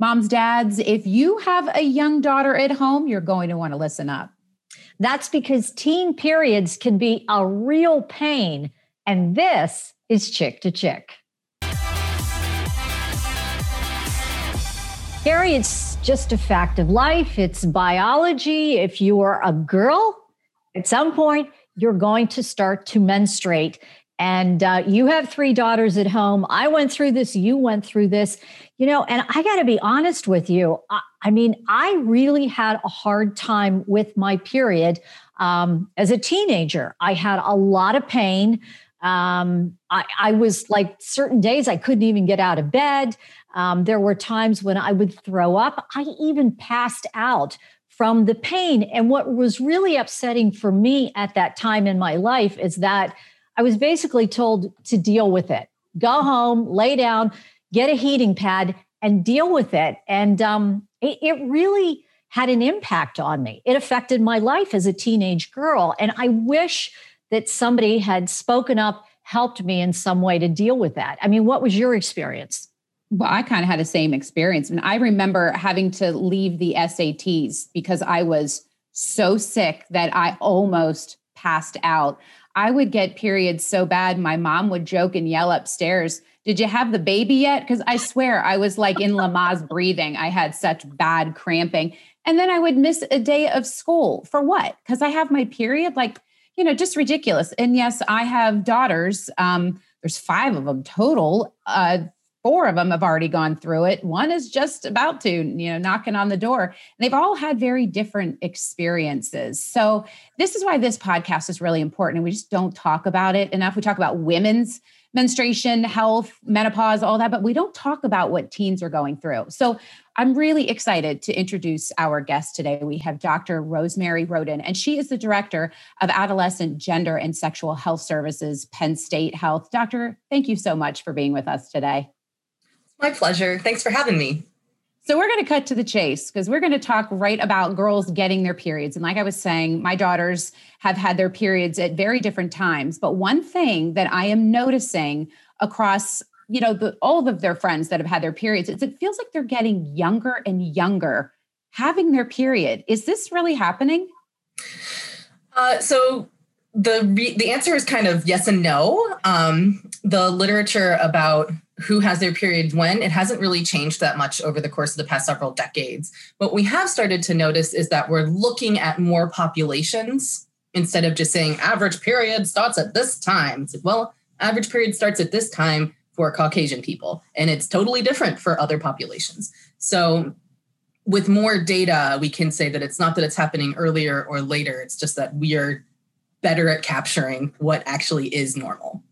Moms, dads, if you have a young daughter at home, you're going to want to listen up. That's because teen periods can be a real pain. And this is Chick to Chick. Gary, it's just a fact of life. It's biology. If you are a girl, at some point, you're going to start to menstruate. And uh, you have three daughters at home. I went through this. You went through this. You know, and I got to be honest with you. I, I, mean, I really had a hard time with my period um, as a teenager. I had a lot of pain. Um, I, I was like certain days I couldn't even get out of bed. Um, there were times when I would throw up. I even passed out from the pain. And what was really upsetting for me at that time in my life is that I was basically told to deal with it. Go home, lay down, get a heating pad, and deal with it. And um, it, it really had an impact on me. It affected my life as a teenage girl. And I wish that somebody had spoken up, helped me in some way to deal with that. I mean, what was your experience? Well, I kind of had the same experience. And I remember having to leave the SATs because I was so sick that I almost passed out. I would get periods so bad, my mom would joke and yell upstairs, Did you have the baby yet? Because I swear I was like in Lamaze breathing. I had such bad cramping. And then I would miss a day of school for what? Because I have my period. Like, you know, just ridiculous. And yes, I have daughters. Um, there's five of them total. Uh, four of them have already gone through it. One is just about to, you know, knocking on the door. And they've all had very different experiences. So, this is why this podcast is really important. And we just don't talk about it enough. We talk about women's menstruation, health, menopause, all that, but we don't talk about what teens are going through. So, I'm really excited to introduce our guest today. We have Dr. Rosemary Roden, and she is the director of Adolescent Gender and Sexual Health Services, Penn State Health. Doctor, thank you so much for being with us today. My pleasure. Thanks for having me. So, we're going to cut to the chase because we're going to talk right about girls getting their periods. And, like I was saying, my daughters have had their periods at very different times. But one thing that I am noticing across you know the, all of their friends that have had their periods is it feels like they're getting younger and younger having their period is this really happening uh, so the re- the answer is kind of yes and no um, the literature about who has their period when, it hasn't really changed that much over the course of the past several decades. What we have started to notice is that we're looking at more populations instead of just saying average period starts at this time. Like, well, average period starts at this time for Caucasian people, and it's totally different for other populations. So, with more data, we can say that it's not that it's happening earlier or later, it's just that we are better at capturing what actually is normal.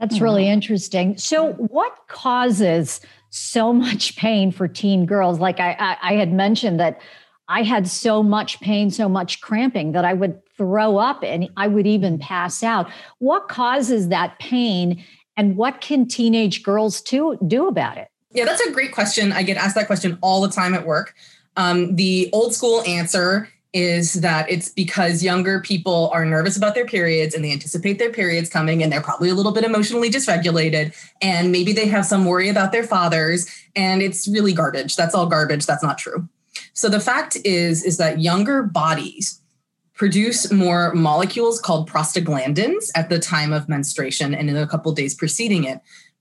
That's really interesting. So, what causes so much pain for teen girls? Like I, I, I, had mentioned that I had so much pain, so much cramping that I would throw up and I would even pass out. What causes that pain, and what can teenage girls to, do about it? Yeah, that's a great question. I get asked that question all the time at work. Um, the old school answer is that it's because younger people are nervous about their periods and they anticipate their periods coming and they're probably a little bit emotionally dysregulated and maybe they have some worry about their fathers and it's really garbage. That's all garbage. That's not true. So the fact is is that younger bodies produce more molecules called prostaglandins at the time of menstruation and in a couple days preceding it.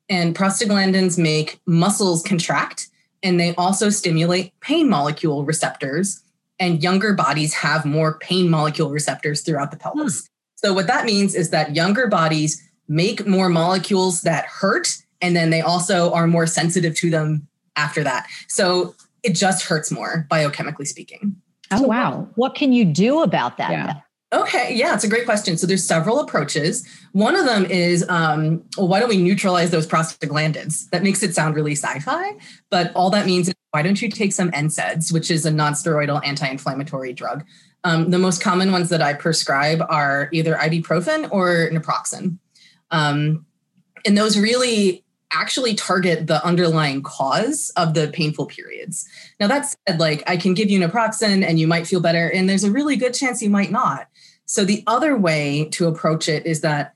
And prostaglandins make muscles contract and they also stimulate pain molecule receptors and younger bodies have more pain molecule receptors throughout the pelvis. Hmm. So, what that means is that younger bodies make more molecules that hurt, and then they also are more sensitive to them after that. So, it just hurts more, biochemically speaking. Oh, wow. What can you do about that? Yeah. Okay, yeah, it's a great question. So there's several approaches. One of them is, um, well, why don't we neutralize those prostaglandins? That makes it sound really sci-fi, but all that means is why don't you take some NSAIDs, which is a non-steroidal anti-inflammatory drug. Um, the most common ones that I prescribe are either ibuprofen or naproxen, um, and those really actually target the underlying cause of the painful periods. Now that said, like I can give you naproxen and you might feel better, and there's a really good chance you might not. So the other way to approach it is that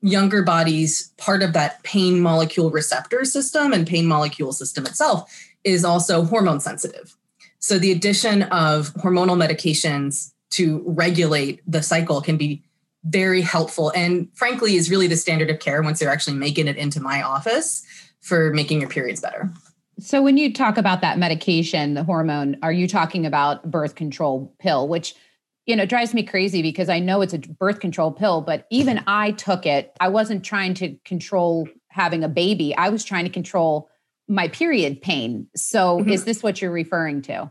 younger bodies, part of that pain molecule receptor system and pain molecule system itself is also hormone sensitive. So the addition of hormonal medications to regulate the cycle can be very helpful and frankly is really the standard of care once they're actually making it into my office for making your periods better. So when you talk about that medication, the hormone, are you talking about birth control pill, which you know drives me crazy because I know it's a birth control pill, but even I took it. I wasn't trying to control having a baby. I was trying to control my period pain. So mm-hmm. is this what you're referring to?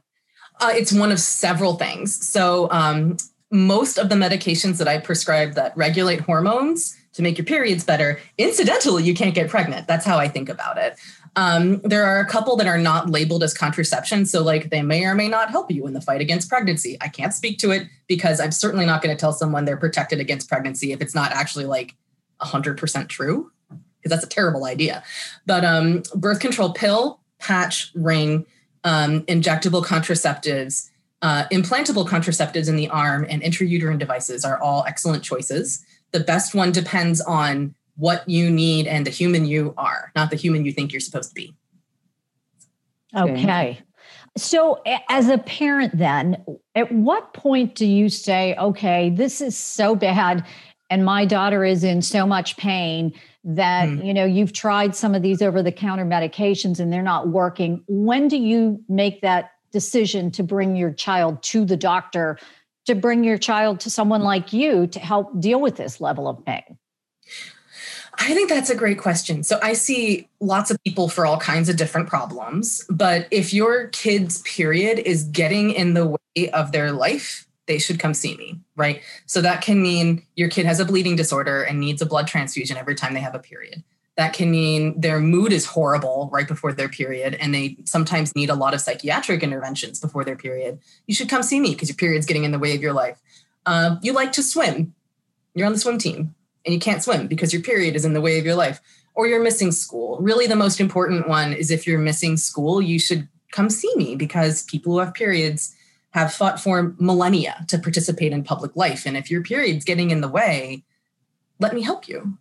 Uh, it's one of several things. So um, most of the medications that I prescribe that regulate hormones to make your periods better, incidentally, you can't get pregnant. That's how I think about it. Um, there are a couple that are not labeled as contraception. So, like, they may or may not help you in the fight against pregnancy. I can't speak to it because I'm certainly not going to tell someone they're protected against pregnancy if it's not actually like 100% true, because that's a terrible idea. But um, birth control pill, patch, ring, um, injectable contraceptives, uh, implantable contraceptives in the arm, and intrauterine devices are all excellent choices. The best one depends on what you need and the human you are, not the human you think you're supposed to be. Okay. So, as a parent, then, at what point do you say, okay, this is so bad, and my daughter is in so much pain that, mm. you know, you've tried some of these over the counter medications and they're not working? When do you make that decision to bring your child to the doctor, to bring your child to someone like you to help deal with this level of pain? I think that's a great question. So I see lots of people for all kinds of different problems, but if your kid's period is getting in the way of their life, they should come see me, right? So that can mean your kid has a bleeding disorder and needs a blood transfusion every time they have a period. That can mean their mood is horrible right before their period and they sometimes need a lot of psychiatric interventions before their period. You should come see me because your period's getting in the way of your life. Uh, you like to swim, you're on the swim team and you can't swim because your period is in the way of your life or you're missing school. Really, the most important one is if you're missing school, you should come see me because people who have periods have fought for millennia to participate in public life. And if your period's getting in the way, let me help you.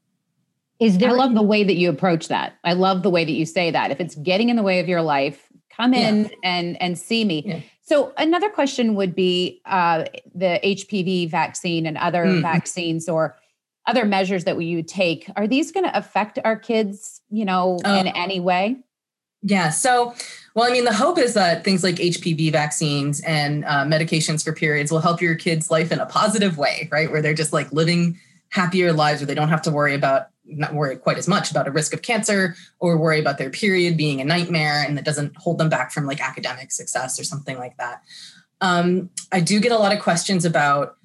Is there I love the way that you approach that. I love the way that you say that. If it's getting in the way of your life, come in yeah. and and see me. Yeah. So another question would be uh, the HPV vaccine and other mm. vaccines or other measures that we would take are these going to affect our kids you know oh. in any way yeah so well i mean the hope is that things like hpv vaccines and uh, medications for periods will help your kids life in a positive way right where they're just like living happier lives where they don't have to worry about not worry quite as much about a risk of cancer or worry about their period being a nightmare and that doesn't hold them back from like academic success or something like that um, i do get a lot of questions about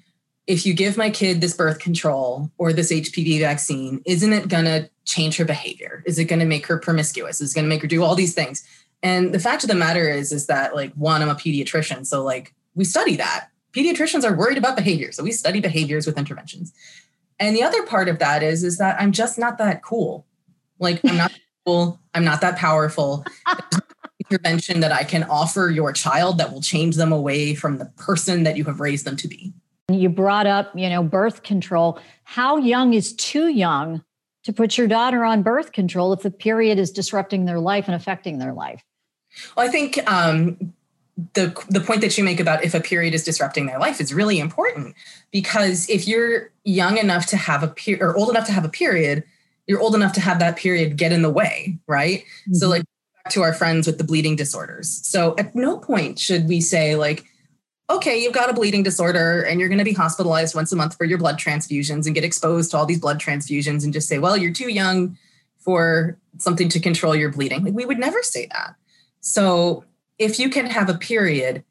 if you give my kid this birth control or this HPV vaccine, isn't it going to change her behavior? Is it going to make her promiscuous? Is it going to make her do all these things? And the fact of the matter is, is that like one, I'm a pediatrician, so like we study that. Pediatricians are worried about behavior, so we study behaviors with interventions. And the other part of that is, is that I'm just not that cool. Like I'm not cool. I'm not that powerful. intervention that I can offer your child that will change them away from the person that you have raised them to be. You brought up, you know, birth control. How young is too young to put your daughter on birth control if the period is disrupting their life and affecting their life? Well, I think um, the the point that you make about if a period is disrupting their life is really important because if you're young enough to have a period or old enough to have a period, you're old enough to have that period get in the way, right? Mm-hmm. So, like to our friends with the bleeding disorders. So, at no point should we say like okay, you've got a bleeding disorder and you're going to be hospitalized once a month for your blood transfusions and get exposed to all these blood transfusions and just say, well, you're too young for something to control your bleeding. Like we would never say that. So if you can have a period,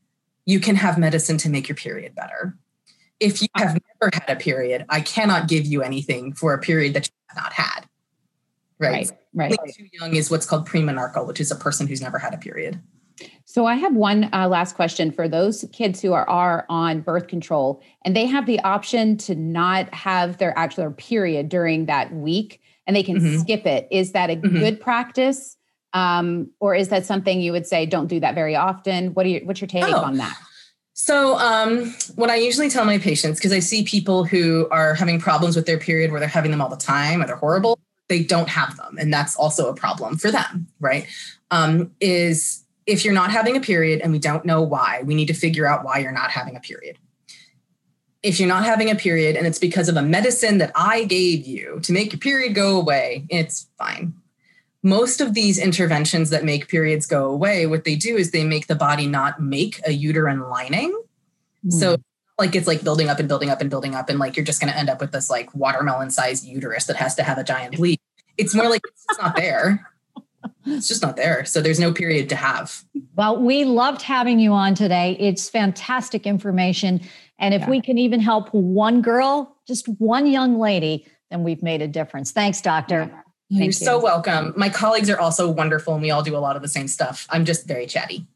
you can have medicine to make your period better. If you have never had a period, I cannot give you anything for a period that you have not had. Right. Right. right. Too young is what's called premenarche, which is a person who's never had a period. So I have one uh, last question for those kids who are, are on birth control and they have the option to not have their actual period during that week and they can mm-hmm. skip it. Is that a mm-hmm. good practice? Um, or is that something you would say don't do that very often? What are you, what's your take oh. on that? So, um, what I usually tell my patients, because I see people who are having problems with their period where they're having them all the time or they're horrible, they don't have them. And that's also a problem for them, right? Um, is if you're not having a period and we don't know why, we need to figure out why you're not having a period. If you're not having a period and it's because of a medicine that I gave you to make your period go away, it's fine. Most of these interventions that make periods go away, what they do is they make the body not make a uterine lining. Mm. So like it's like building up and building up and building up and like you're just going to end up with this like watermelon sized uterus that has to have a giant bleed it's more like it's not there it's just not there so there's no period to have well we loved having you on today it's fantastic information and if yeah. we can even help one girl just one young lady then we've made a difference thanks doctor yeah. You're you. so welcome. My colleagues are also wonderful and we all do a lot of the same stuff. I'm just very chatty.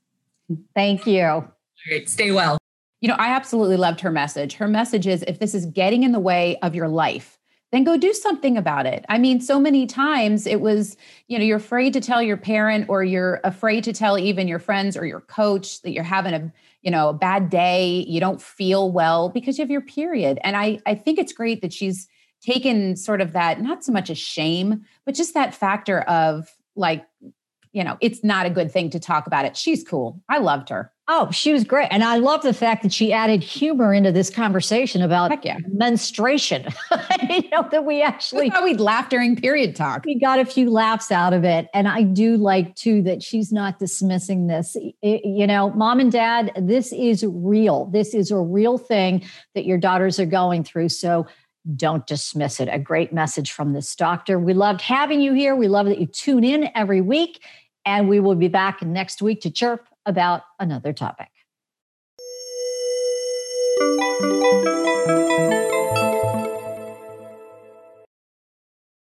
Thank you. All right, stay well. You know, I absolutely loved her message. Her message is if this is getting in the way of your life, then go do something about it. I mean, so many times it was, you know, you're afraid to tell your parent or you're afraid to tell even your friends or your coach that you're having a, you know, a bad day, you don't feel well because you have your period. And I I think it's great that she's taken sort of that not so much a shame, but just that factor of like, you know, it's not a good thing to talk about it. She's cool. I loved her. Oh, she was great. And I love the fact that she added humor into this conversation about yeah. menstruation. you know, that we actually how we laughed during period talk. We got a few laughs out of it. And I do like too that she's not dismissing this. It, you know, mom and dad, this is real. This is a real thing that your daughters are going through. So don't dismiss it. A great message from this doctor. We loved having you here. We love that you tune in every week. And we will be back next week to chirp about another topic.